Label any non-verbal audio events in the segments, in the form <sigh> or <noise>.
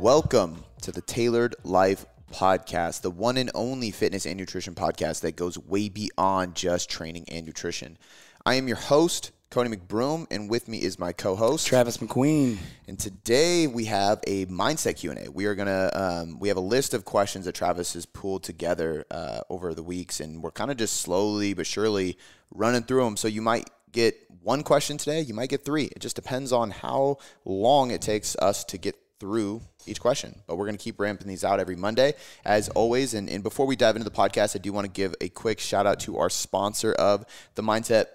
Welcome to the Tailored Life Podcast, the one and only fitness and nutrition podcast that goes way beyond just training and nutrition. I am your host, Cody McBroom, and with me is my co-host Travis McQueen. And today we have a mindset Q and A. We are gonna um, we have a list of questions that Travis has pulled together uh, over the weeks, and we're kind of just slowly but surely running through them. So you might get one question today, you might get three. It just depends on how long it takes us to get through each question. But we're going to keep ramping these out every Monday, as always. And, and before we dive into the podcast, I do want to give a quick shout out to our sponsor of the Mindset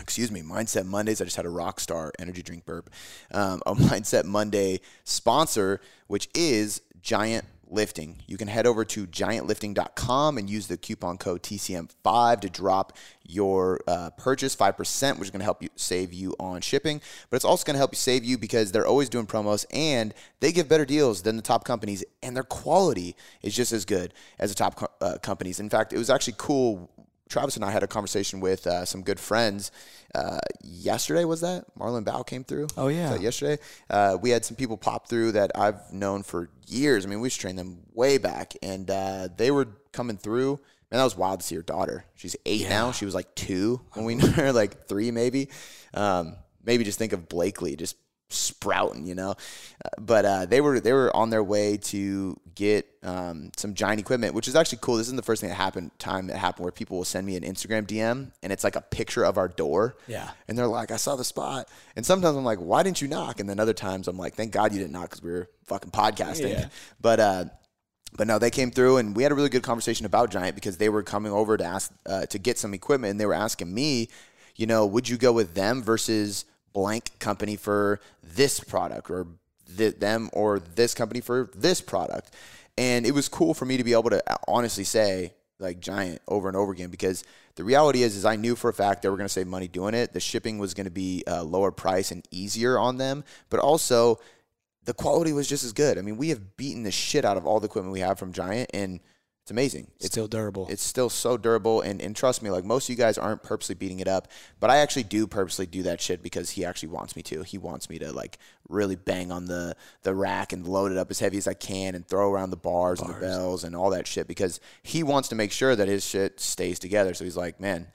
excuse me, Mindset Mondays. I just had a rock star energy drink burp. Um, a <laughs> Mindset Monday sponsor, which is Giant Lifting. You can head over to giantlifting.com and use the coupon code TCM5 to drop your uh, purchase 5%, which is going to help you save you on shipping. But it's also going to help you save you because they're always doing promos and they give better deals than the top companies, and their quality is just as good as the top co- uh, companies. In fact, it was actually cool Travis and I had a conversation with uh, some good friends uh, yesterday. Was that Marlon Bow came through? Oh yeah, yesterday. Uh, we had some people pop through that I've known for years. I mean, we trained them way back, and uh, they were coming through. Man, that was wild to see her daughter. She's eight yeah. now. She was like two when we <laughs> knew her, like three maybe. Um, maybe just think of Blakely, just sprouting, you know. Uh, but uh, they were they were on their way to get um, some giant equipment, which is actually cool. This isn't the first thing that happened time that happened where people will send me an Instagram DM and it's like a picture of our door. Yeah. And they're like, I saw the spot. And sometimes I'm like, why didn't you knock? And then other times I'm like, thank God you didn't knock because we were fucking podcasting. Yeah. But uh, but no, they came through and we had a really good conversation about Giant because they were coming over to ask uh, to get some equipment and they were asking me, you know, would you go with them versus blank company for this product or th- them or this company for this product. And it was cool for me to be able to uh, honestly say like giant over and over again because the reality is is I knew for a fact they were going to save money doing it. The shipping was going to be a lower price and easier on them, but also the quality was just as good. I mean, we have beaten the shit out of all the equipment we have from Giant and it's amazing. It's still durable. It's still so durable. And, and trust me, like most of you guys aren't purposely beating it up, but I actually do purposely do that shit because he actually wants me to. He wants me to like really bang on the, the rack and load it up as heavy as I can and throw around the bars, bars. and the bells and all that shit because he wants to make sure that his shit stays together. So he's like, man,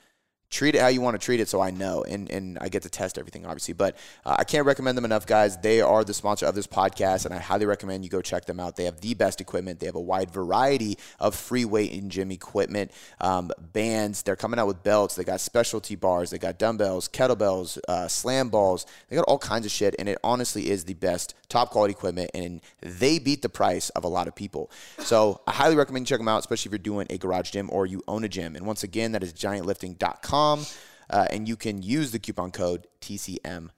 treat it how you want to treat it so I know and, and I get to test everything obviously but uh, I can't recommend them enough guys. They are the sponsor of this podcast and I highly recommend you go check them out. They have the best equipment. They have a wide variety of free weight and gym equipment um, bands. They're coming out with belts. They got specialty bars. They got dumbbells kettlebells uh, slam balls. They got all kinds of shit and it honestly is the best top quality equipment and they beat the price of a lot of people. So I highly recommend you check them out especially if you're doing a garage gym or you own a gym. And once again that is giantlifting.com uh, and you can use the coupon code TCM5.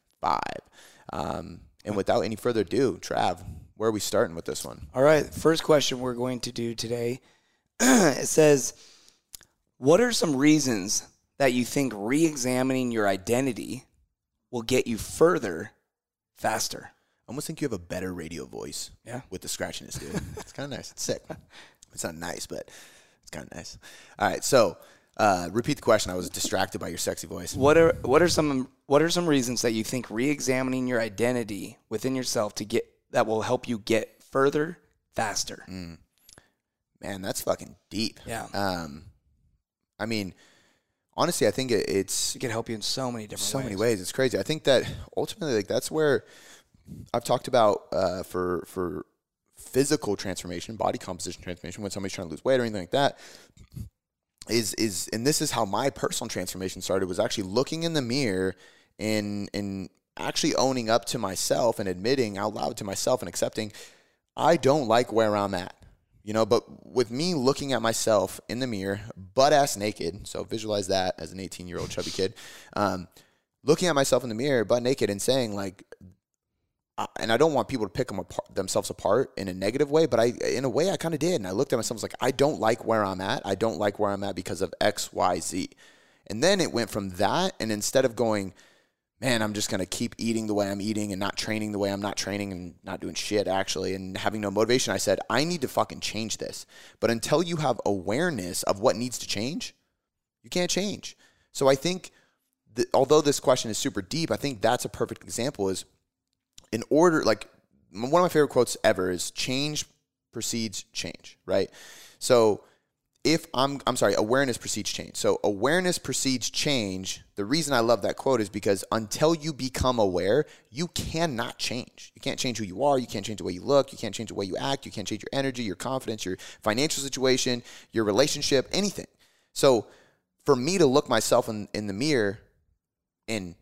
Um, and without any further ado, Trav, where are we starting with this one? All right, first question we're going to do today. <clears throat> it says, "What are some reasons that you think re-examining your identity will get you further faster?" I almost think you have a better radio voice. Yeah. With the scratchiness, dude. <laughs> it's kind of nice. It's sick. It's not nice, but it's kind of nice. All right, so uh, repeat the question. I was distracted by your sexy voice. What are what are some what are some reasons that you think re-examining your identity within yourself to get that will help you get further faster? Mm. Man, that's fucking deep. Yeah. Um, I mean, honestly, I think it, it's it can help you in so many different so ways. many ways. It's crazy. I think that ultimately, like that's where I've talked about uh, for for physical transformation, body composition transformation, when somebody's trying to lose weight or anything like that is is and this is how my personal transformation started was actually looking in the mirror and and actually owning up to myself and admitting out loud to myself and accepting I don't like where I'm at. You know, but with me looking at myself in the mirror, butt ass naked, so visualize that as an 18 year old chubby kid, um, looking at myself in the mirror, butt naked, and saying like, and I don't want people to pick them apart, themselves apart in a negative way, but I, in a way, I kind of did. And I looked at myself, I was like, I don't like where I'm at. I don't like where I'm at because of X, Y, Z. And then it went from that, and instead of going, man, I'm just gonna keep eating the way I'm eating and not training the way I'm not training and not doing shit actually and having no motivation, I said, I need to fucking change this. But until you have awareness of what needs to change, you can't change. So I think that although this question is super deep, I think that's a perfect example is in order like one of my favorite quotes ever is change precedes change, right? So if I'm I'm sorry, awareness precedes change. So awareness precedes change. The reason I love that quote is because until you become aware, you cannot change. You can't change who you are, you can't change the way you look, you can't change the way you act, you can't change your energy, your confidence, your financial situation, your relationship, anything. So for me to look myself in, in the mirror and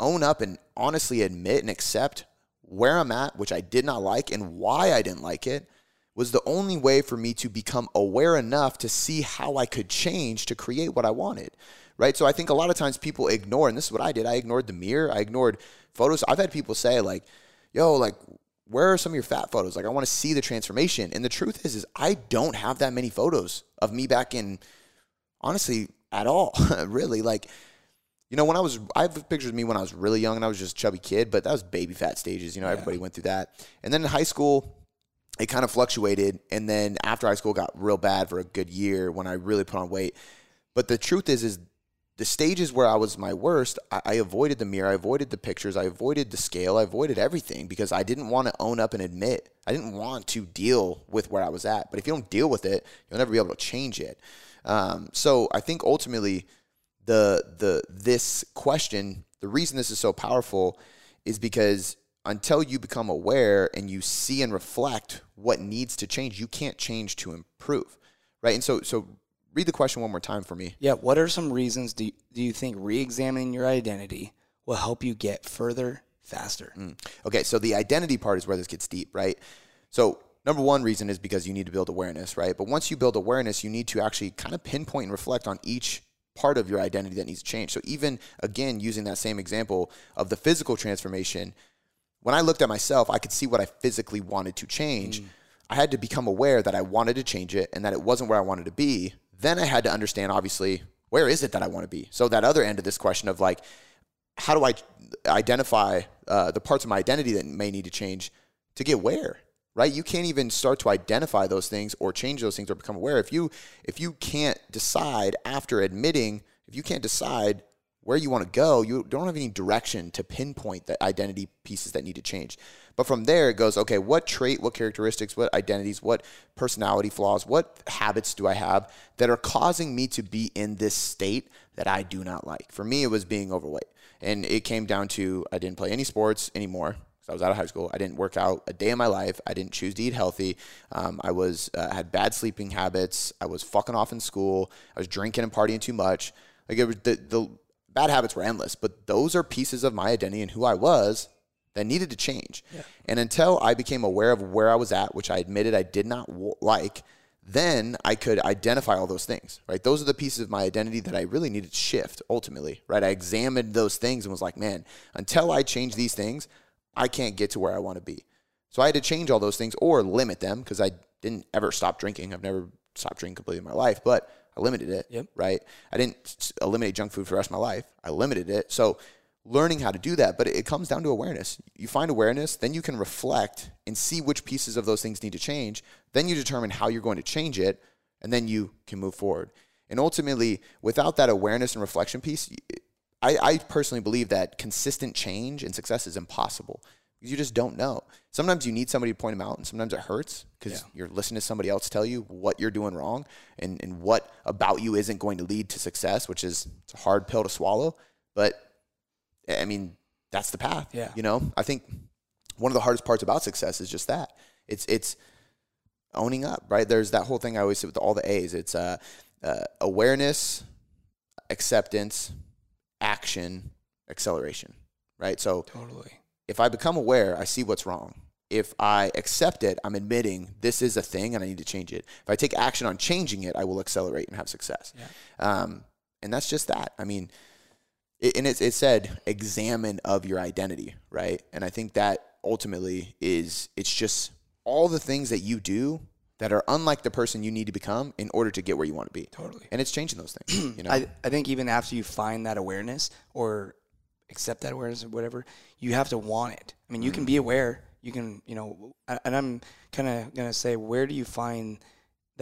own up and honestly admit and accept where I'm at, which I did not like and why I didn't like it, was the only way for me to become aware enough to see how I could change to create what I wanted. Right. So I think a lot of times people ignore, and this is what I did. I ignored the mirror. I ignored photos. I've had people say, like, yo, like, where are some of your fat photos? Like, I want to see the transformation. And the truth is, is I don't have that many photos of me back in, honestly, at all. <laughs> really. Like, you know, when I was, I have pictures of me when I was really young and I was just chubby kid, but that was baby fat stages. You know, yeah. everybody went through that. And then in high school, it kind of fluctuated. And then after high school got real bad for a good year when I really put on weight. But the truth is, is the stages where I was my worst, I, I, avoided the mirror, I avoided the pictures, I avoided the scale, I avoided everything because I didn't want to own up and admit. I didn't want to deal with where I was at. But if you don't deal with it, you'll never be able to change it. Um, so I think ultimately, the the this question, the reason this is so powerful, is because until you become aware and you see and reflect what needs to change, you can't change to improve, right? And so, so read the question one more time for me. Yeah. What are some reasons do you, do you think re-examining your identity will help you get further faster? Mm. Okay. So the identity part is where this gets deep, right? So number one reason is because you need to build awareness, right? But once you build awareness, you need to actually kind of pinpoint and reflect on each part of your identity that needs to change. So even again, using that same example of the physical transformation, when I looked at myself, I could see what I physically wanted to change. Mm. I had to become aware that I wanted to change it and that it wasn't where I wanted to be. Then I had to understand, obviously, where is it that I want to be? So, that other end of this question of like, how do I identify uh, the parts of my identity that may need to change to get where? Right? You can't even start to identify those things or change those things or become aware. If you if you can't decide after admitting, if you can't decide where you want to go, you don't have any direction to pinpoint the identity pieces that need to change. But from there, it goes, okay, what trait, what characteristics, what identities, what personality flaws, what habits do I have that are causing me to be in this state that I do not like? For me, it was being overweight. And it came down to I didn't play any sports anymore. I was out of high school. I didn't work out a day in my life. I didn't choose to eat healthy. Um, I was uh, had bad sleeping habits. I was fucking off in school. I was drinking and partying too much. Like it was the, the bad habits were endless, but those are pieces of my identity and who I was that needed to change. Yeah. And until I became aware of where I was at, which I admitted I did not w- like, then I could identify all those things, right? Those are the pieces of my identity that I really needed to shift ultimately, right? I examined those things and was like, man, until I change these things, I can't get to where I want to be. So I had to change all those things or limit them because I didn't ever stop drinking. I've never stopped drinking completely in my life, but I limited it. Yep. Right. I didn't eliminate junk food for the rest of my life. I limited it. So learning how to do that, but it comes down to awareness. You find awareness, then you can reflect and see which pieces of those things need to change. Then you determine how you're going to change it, and then you can move forward. And ultimately, without that awareness and reflection piece, I, I personally believe that consistent change and success is impossible because you just don't know. Sometimes you need somebody to point them out, and sometimes it hurts because yeah. you're listening to somebody else tell you what you're doing wrong and, and what about you isn't going to lead to success, which is it's a hard pill to swallow. But I mean, that's the path. Yeah. You know, I think one of the hardest parts about success is just that. It's it's owning up, right? There's that whole thing I always say with all the A's. It's uh, uh, awareness, acceptance, action, acceleration, right? So totally if I become aware, I see what's wrong. If I accept it, I'm admitting this is a thing and I need to change it. If I take action on changing it, I will accelerate and have success. Yeah. Um, and that's just that. I mean, it, and it, it said examine of your identity, right? And I think that ultimately is it's just all the things that you do that are unlike the person you need to become in order to get where you want to be. Totally. And it's changing those things. <clears throat> You know? I, I think even after you find that awareness or accept that awareness or whatever, you have to want it. I mean, you can be mm. aware. You can, you know, and I'm kind of gonna say, where do you find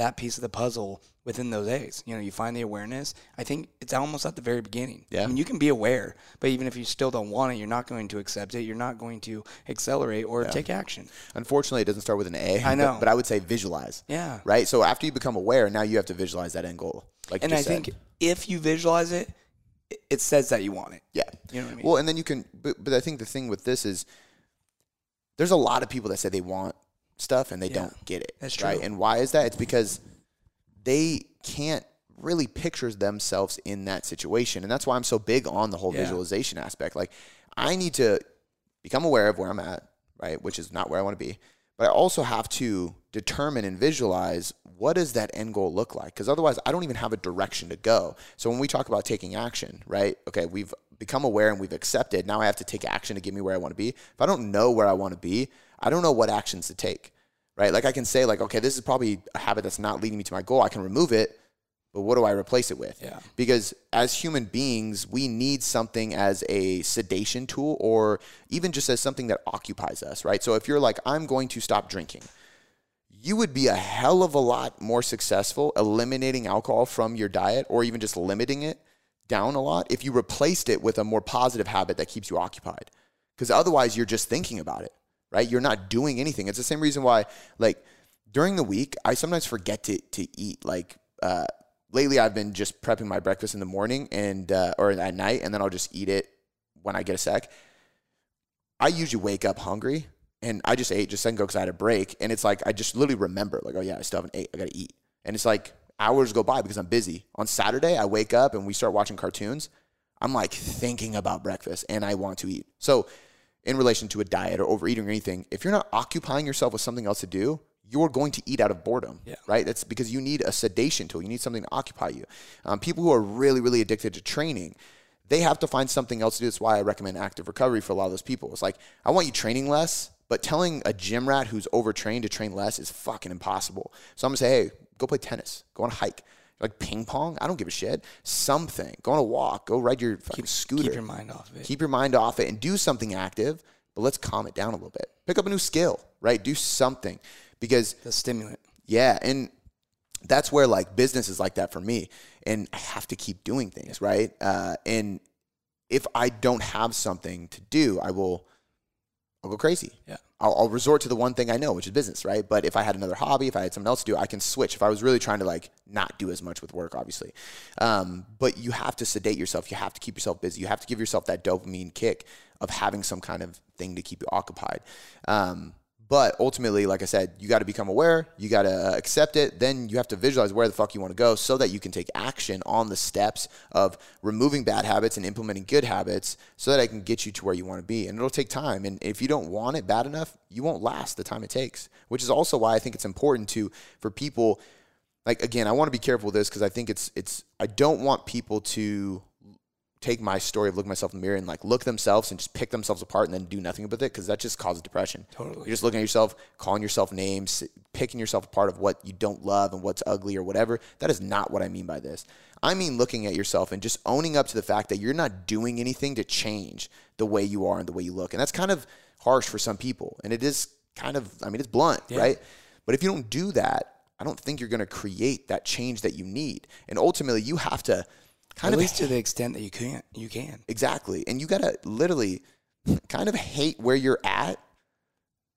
that piece of the puzzle within those A's. You know, you find the awareness. I think it's almost at the very beginning. Yeah. I mean, you can be aware, but even if you still don't want it, you're not going to accept it. You're not going to accelerate or take action. Unfortunately, it doesn't start with an A. I know. But, but I would say visualize. Yeah. Right? So after you become aware, now you have to visualize that end goal. Like And I said. think if you visualize it, it- it says that you want it. Yeah. You know what I mean? Well, and then you can, but, but I think the thing with this is there's a lot of people that say they want stuff and they Yeah. don't get it. That's Right. true. And why is that? It's because they can't really picture themselves in that situation. And that's why I'm so big on the whole Yeah. visualization aspect. Like, I need to become aware of where I'm at, right? Which is not where I want to be. But I also have to determine and visualize what does that end goal look like? Because otherwise, I don't even have a direction to go. So when we talk about taking action, right? Okay, we've become aware and we've accepted. Now I have to take action to get me where I want to be. If I don't know where I want to be, I don't know what actions to take, right? Like I can say, like, okay, this is probably a habit that's not leading me to my goal. I can remove it, but what do I replace it with? Yeah. Because as human beings, we need something as a sedation tool or even just as something that occupies us, right? So if you're like, I'm going to stop drinking, you would be a hell of a lot more successful eliminating alcohol from your diet or even just limiting it down a lot if you replaced it with a more positive habit that keeps you occupied. Because otherwise, you're just thinking about it, right? You're not doing anything. It's the same reason why, like, during the week, I sometimes forget to, to eat. Like, uh, lately, I've been just prepping my breakfast in the morning and, uh, or at night, and then I'll just eat it when I get a sec. I usually wake up hungry and I just ate just then go because I had a break. And it's like, I just literally remember, like, oh yeah, I still haven't ate. I got to eat. And it's like hours go by because I'm busy. On Saturday, I wake up and we start watching cartoons. I'm like thinking about breakfast and I want to eat. So, in relation to a diet or overeating or anything, if you're not occupying yourself with something else to do, you're going to eat out of boredom, Yeah. right? That's because you need a sedation tool. You need something to occupy you. Um, people who are really, really addicted to training, they have to find something else to do. That's why I recommend active recovery for a lot of those people. It's like, I want you training less, but telling a gym rat who's overtrained to train less is fucking impossible. So I'm gonna say, hey, go play tennis, go on a hike. Like ping pong, I don't give a shit. Something. Go on a walk. Go ride your fucking scooter. Keep your mind off of it. Keep your mind off it and do something active, but let's calm it down a little bit. Pick up a new skill, right? Do something because the stimulant. yeah, and that's where like business is like that for me, and I have to keep doing things, right? Uh, and if I don't have something to do, I will, I'll go crazy. Yeah. I'll, I'll resort to the one thing I know, which is business, right? But if I had another hobby, if I had something else to do, I can switch. If I was really trying to like not do as much with work, obviously, um, but you have to sedate yourself. You have to keep yourself busy. You have to give yourself that dopamine kick of having some kind of thing to keep you occupied. Um, but ultimately, like I said, you got to become aware. You got to uh, accept it. Then you have to visualize where the fuck you want to go so that you can take action on the steps of removing bad habits and implementing good habits so that I can get you to where you want to be. And it'll take time. And if you don't want it bad enough, you won't last the time it takes, which is also why I think it's important to, for people, like, again, I want to be careful with this because I think it's, it's, I don't want people to take my story of looking myself in the mirror and like look themselves and just pick themselves apart and then do nothing with it because that just causes depression. Totally. You're just looking at yourself, calling yourself names, picking yourself apart of what you don't love and what's ugly or whatever. That is not what I mean by this. I mean looking at yourself and just owning up to the fact that you're not doing anything to change the way you are and the way you look. And that's kind of harsh for some people. And it is kind of, I mean, it's blunt, right? But if you don't do that, I don't think you're going to create that change that you need. And ultimately, you have to kind At of least to the extent that you can't, You can. Exactly. And you got to literally <laughs> kind of hate where you're at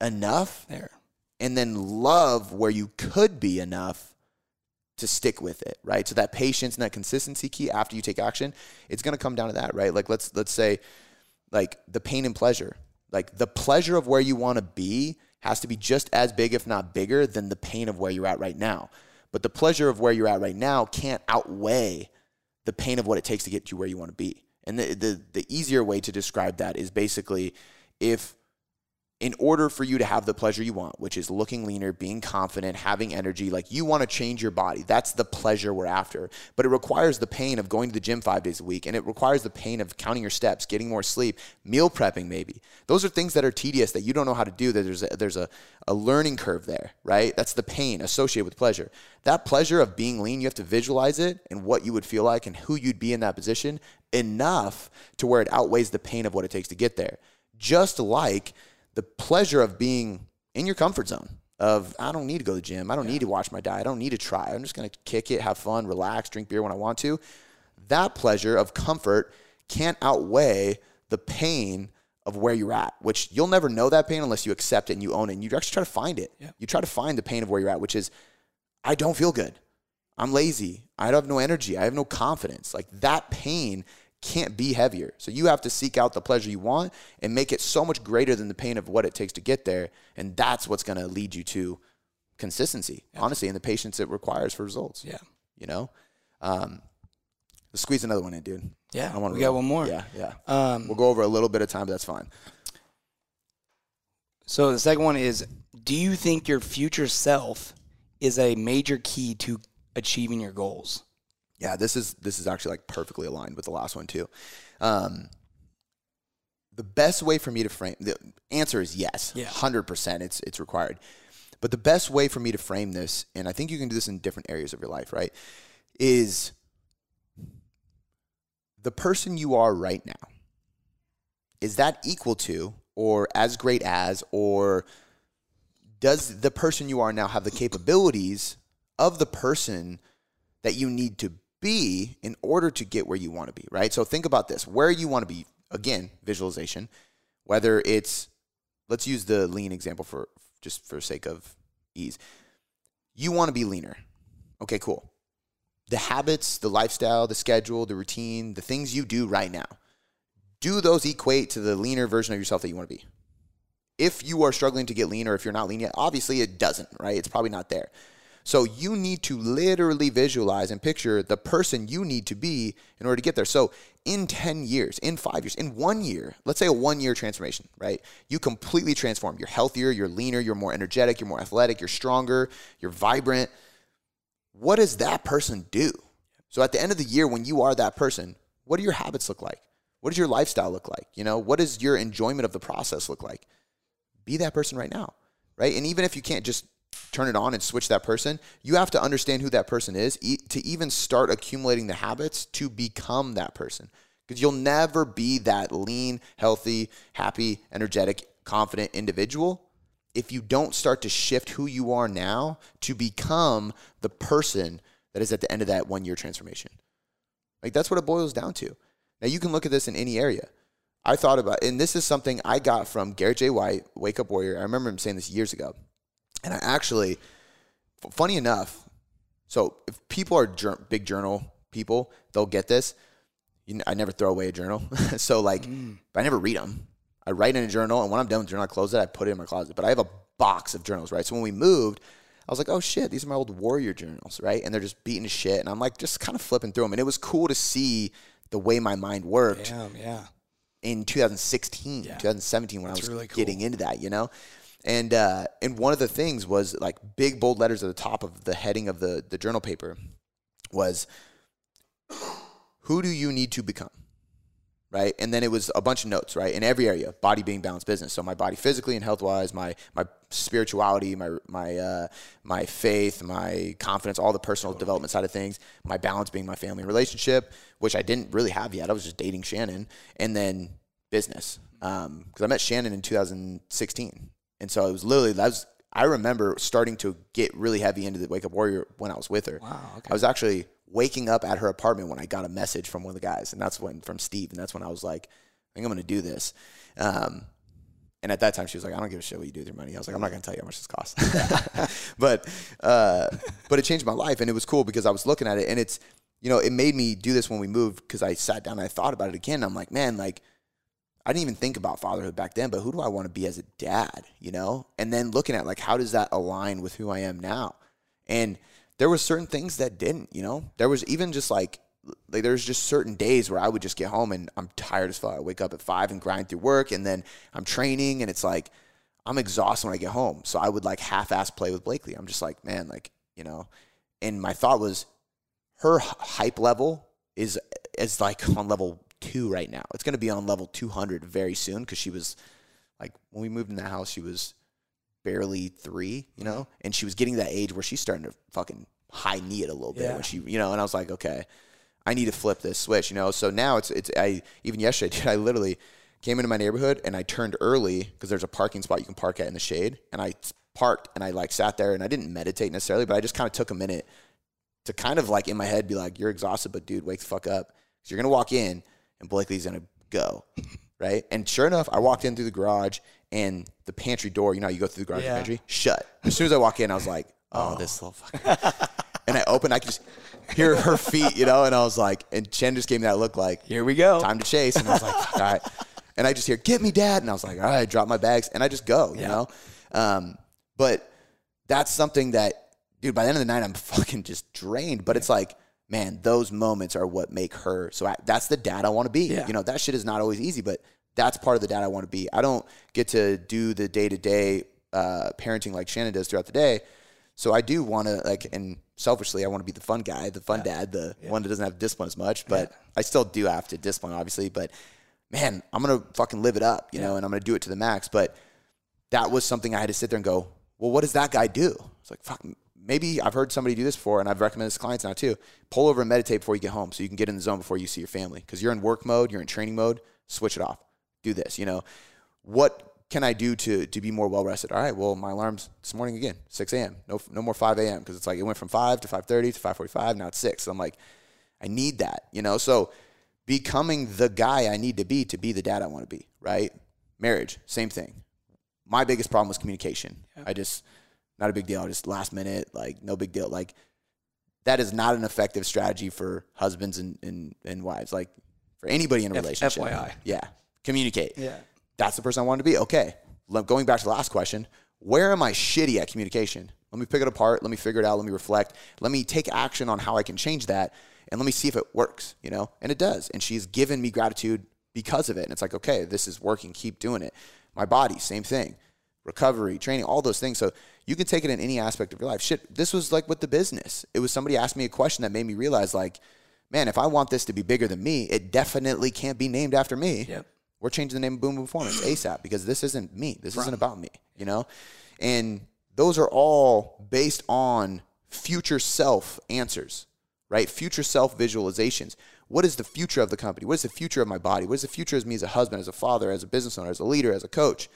enough There. and then love where you could be enough to stick with it, right? So that patience and that consistency key after you take action, it's going to come down to that, right? Like let's let's say like the pain and pleasure. Like the pleasure of where you want to be has to be just as big if not bigger than the pain of where you're at right now. But the pleasure of where you're at right now can't outweigh the pain of what it takes to get you where you want to be. And the, the, the easier way to describe that is basically if in order for you to have the pleasure you want, which is looking leaner, being confident, having energy, like you want to change your body. That's the pleasure we're after. But it requires the pain of going to the gym five days a week, and it requires the pain of counting your steps, getting more sleep, meal prepping, maybe. Those are things that are tedious that you don't know how to do. That there's a, there's a, a learning curve there, right? That's the pain associated with pleasure. That pleasure of being lean, you have to visualize it and what you would feel like and who you'd be in that position enough to where it outweighs the pain of what it takes to get there. Just like the pleasure of being in your comfort zone, of I don't need to go to the gym. I don't need to watch my diet. I don't need to try. I'm just going to kick it, have fun, relax, drink beer when I want to. That pleasure of comfort can't outweigh the pain of where you're at, which you'll never know that pain unless you accept it and you own it. And you actually try to find it. Yeah. You try to find the pain of where you're at, which is I don't feel good. I'm lazy. I don't have no energy. I have no confidence. Like that pain can't be heavier. So you have to seek out the pleasure you want and make it so much greater than the pain of what it takes to get there. And that's what's going to lead you to consistency, honestly, and the patience it requires for results. Yeah. You know? Um, let's squeeze another one in, dude. Yeah. I wanna we got one more. Yeah, yeah. Um, We'll go over a little bit of time, but that's fine. So the second one is do you think your future self is a major key to achieving your goals? Yeah, this is this is actually like perfectly aligned with the last one too. Um, the best way for me to frame the answer is yes, Yeah. hundred percent. It's it's required. But the best way for me to frame this, and I think you can do this in different areas of your life, right? Is the person you are right now. Is that equal to, or as great as, or does the person you are now have the capabilities of the person that you need to be in order to get where you want to be, right? So think about this where you want to be, again, visualization, whether it's, let's use the lean example for just for sake of ease. You want to be leaner. Okay, cool. The habits, the lifestyle, the schedule, the routine, the things you do right now, do those equate to the leaner version of yourself that you want to be? If you are struggling to get lean or if you're not lean yet, obviously it doesn't, right? It's probably not there. So you need to literally visualize and picture the person you need to be in order to get there. So in 10 years, in five years, in one year, let's say a one year transformation, right? You completely transform. You're healthier, you're leaner, you're more energetic, you're more athletic, you're stronger, you're vibrant. What does that person do? So at the end of the year, when you are that person, what do your habits look like? What does your lifestyle look like? You know, what does your enjoyment of the process look like? Be that person right now, right? And even if you can't just turn it on and switch that person, you have to understand who that person is e- to even start accumulating the habits to become that person. Because you'll never be that lean, healthy, happy, energetic, confident individual if you don't start to shift who you are now to become the person that is at the end of that one year transformation. Like that's what it boils down to. Now you can look at this in any area. I thought about, and this is something I got from Garrett J. White, Wake Up Warrior. I remember him saying this years ago. And I actually, funny enough, so if people are jour- big journal people, they'll get this. You kn- I never throw away a journal. <laughs> so like, mm. but I never read them. I write in a journal, and when I'm done with the journal, I close it. I put it in my closet. But I have a box of journals, right? So when we moved, I was like, oh shit, these are my old warrior journals, right? And they're just beating to shit. And I'm like, just kind of flipping through them. And it was cool to see the way my mind worked Yeah, yeah. in 2016, Yeah. 2017 when I was really cool. getting into that, you know? And uh, and one of the things was like big bold letters at the top of the heading of the the journal paper was who do you need to become? Right? And then it was a bunch of notes, right? In every area, body being balanced business. So my body physically and health wise, my my spirituality, my my uh, my faith, my confidence, all the personal development side of things, my balance being my family relationship, which I didn't really have yet. I was just dating Shannon, and then business. Because I met Shannon in 2016, and so it was literally that was. I remember starting to get really heavy into the Wake Up Warrior when I was with her. Wow, okay. I was actually waking up at her apartment when I got a message from one of the guys, and that's when from Steve, and that's when I was like, I think I'm going to do this. Um, and at that time, she was like, I don't give a shit what you do with your money. I was like, I'm not going to tell you how much this costs. <laughs> but uh, but it changed my life, and it was cool because I was looking at it, and it's you know it made me do this when we moved because I sat down and I thought about it again. I'm like, man, like I didn't even think about fatherhood back then, but who do I want to be as a dad, you know? And then looking at like how does that align with who I am now? And there were certain things that didn't, you know? There was even just like like there's just certain days where I would just get home and I'm tired as fuck. I wake up at five and grind through work and then I'm training and it's like I'm exhausted when I get home. So I would like half ass play with Blakely. I'm just like, man, like, you know, and my thought was her hype level is is like on level two right now. It's going to be on level 200 very soon because she was like when we moved in the house, she was barely three, you know, mm-hmm. and she was getting that age where she's starting to fucking high knee it a little bit Yeah. when she, you know, and I was like, okay, I need to flip this switch, you know. So now it's it's I even yesterday, <laughs> dude, I literally came into my neighborhood and I turned early because there's a parking spot you can park at in the shade, and I parked and I like sat there and I didn't meditate necessarily, but I just kind of took a minute to kind of like in my head be like, you're exhausted, but dude, wake the fuck up. Cause you're going to walk in and Blakely's to go. Right. And sure enough, I walked in through the garage and the pantry door, you know, how you go through the garage Yeah. pantry, shut. As soon as I walk in, I was like, oh, this little fucker. <laughs> and I opened, I could just hear her feet, you know, and I was like, and Chen just gave me that look like, Here we go. time to chase. And I was like, <laughs> all right. And I just hear, get me, dad. And I was like, all right, drop my bags. And I just go, you Yeah. know? Um, but that's something that, dude, by the end of the night, I'm <laughs> fucking just drained. But it's like, man, those moments are what make her. So I, that's the dad I want to be. Yeah. You know, that shit is not always easy, but that's part of the dad I want to be. I don't get to do the day to day parenting like Shannon does throughout the day. So I do want to like, and selfishly, I want to be the fun guy, the fun dad, the one that doesn't have discipline as much. But I still do have to discipline, obviously. But man, I'm gonna fucking live it up, you know, and I'm gonna do it to the max. But that was something I had to sit there and go, well, what does that guy do? It's like, fuck, maybe I've heard somebody do this before, and I've recommended this to clients now too. Pull over and meditate before you get home, so you can get in the zone before you see your family. Because you're in work mode, you're in training mode. Switch it off. Do this. You know, what can I do to to be more well rested? All right, well, my alarm's this morning again, 6 a.m. No, no more 5 a.m. because it's like it went from 5 to 5:30 to 5:45. Now it's 6. So I'm like, I need that. You know, so becoming the guy I need to be to be the dad I want to be. Right? Marriage, same thing my biggest problem was communication. I just not a big deal. Just last minute, like no big deal. Like that is not an effective strategy for husbands and, and, and wives. Like for anybody in a F- relationship. FYI. Yeah. Communicate. Yeah. That's the person I wanted to be. Okay. Going back to the last question, where am I shitty at communication? Let me pick it apart. Let me figure it out. Let me reflect. Let me take action on how I can change that. And let me see if it works, you know? And it does. And she's given me gratitude because of it. And it's like, okay, this is working. Keep doing it. My body, same thing. Recovery, training, all those things. So you can take it in any aspect of your life. Shit, this was like with the business. It was somebody asked me a question that made me realize, like, man, if I want this to be bigger than me, it definitely can't be named after me. Yep. We're changing the name of Boom Boom Performance <clears throat> ASAP because this isn't me. This isn't about me, you know? And those are all based on future self answers, right? Future self visualizations. What is the future of the company? What is the future of my body? What is the future of me as a husband, as a father, as a business owner, as a leader, as a coach?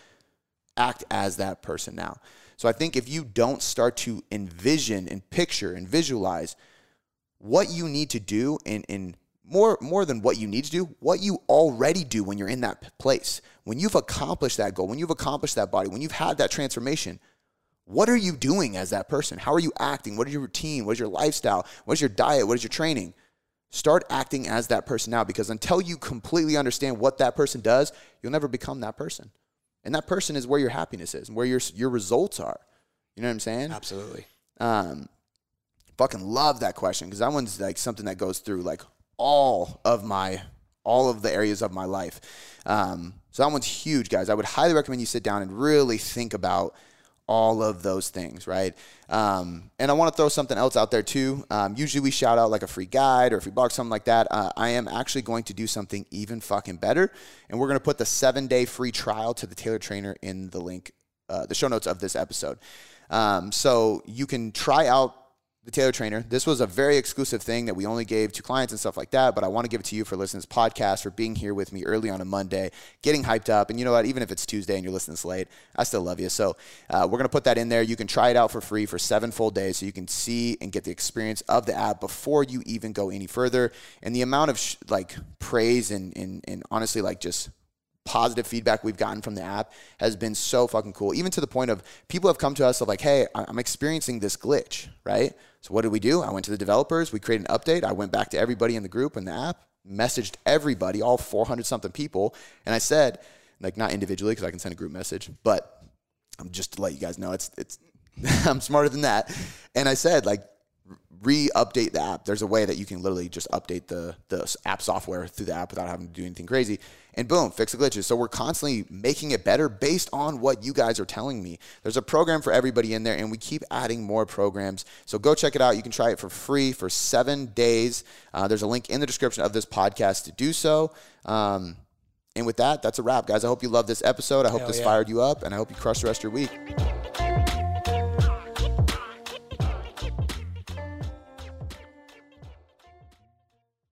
Act as that person now. So I think if you don't start to envision and picture and visualize what you need to do and, and more more than what you need to do, what you already do when you're in that place. When you've accomplished that goal, when you've accomplished that body, when you've had that transformation, what are you doing as that person? How are you acting? What is your routine? What is your lifestyle? What is your diet? What is your training? Start acting as that person now because until you completely understand what that person does, you'll never become that person. And that person is where your happiness is and where your your results are. You know what I'm saying? Absolutely. Um, fucking love that question because that one's like something that goes through like all of my all of the areas of my life. Um, so that one's huge, guys. I would highly recommend you sit down and really think about all of those things, right? Um, and I want to throw something else out there too. Um, usually we shout out like a free guide or a free box, something like that. Uh, I am actually going to do something even fucking better, and we're going to put the seven day free trial to the Tailored Trainer in the link, uh, the show notes of this episode. Um, so you can try out the Tailored Trainer. This was a very exclusive thing that we only gave to clients and stuff like that. But I want to give it to you for listening to this podcast, for being here with me early on a Monday, getting hyped up. And you know what? Even if it's Tuesday and you're listening this late, I still love you. So uh, we're going to put that in there. You can try it out for free for seven full days so you can see and get the experience of the app before you even go any further. And the amount of sh- like praise and, and, and honestly, like just positive feedback we've gotten from the app has been so fucking cool. Even to the point of people have come to us of like, hey, I'm experiencing this glitch, right? So what did we do? I went to the developers, we created an update. I went back to everybody in the group and the app, messaged everybody, all 400 something people, and I said, like not individually because I can send a group message, but I'm just to let you guys know it's it's <laughs> I'm smarter than that. And I said like re-update the app. There's a way that you can literally just update the the app software through the app without having to do anything crazy. And boom, fix the glitches. So we're constantly making it better based on what you guys are telling me. There's a program for everybody in there, and we keep adding more programs. So go check it out. You can try it for free for seven days. Uh, there's a link in the description of this podcast to do so. Um, and with that, that's a wrap, guys. I hope you love this episode. I hope Hell this yeah. fired you up, and I hope you crush the rest of your week.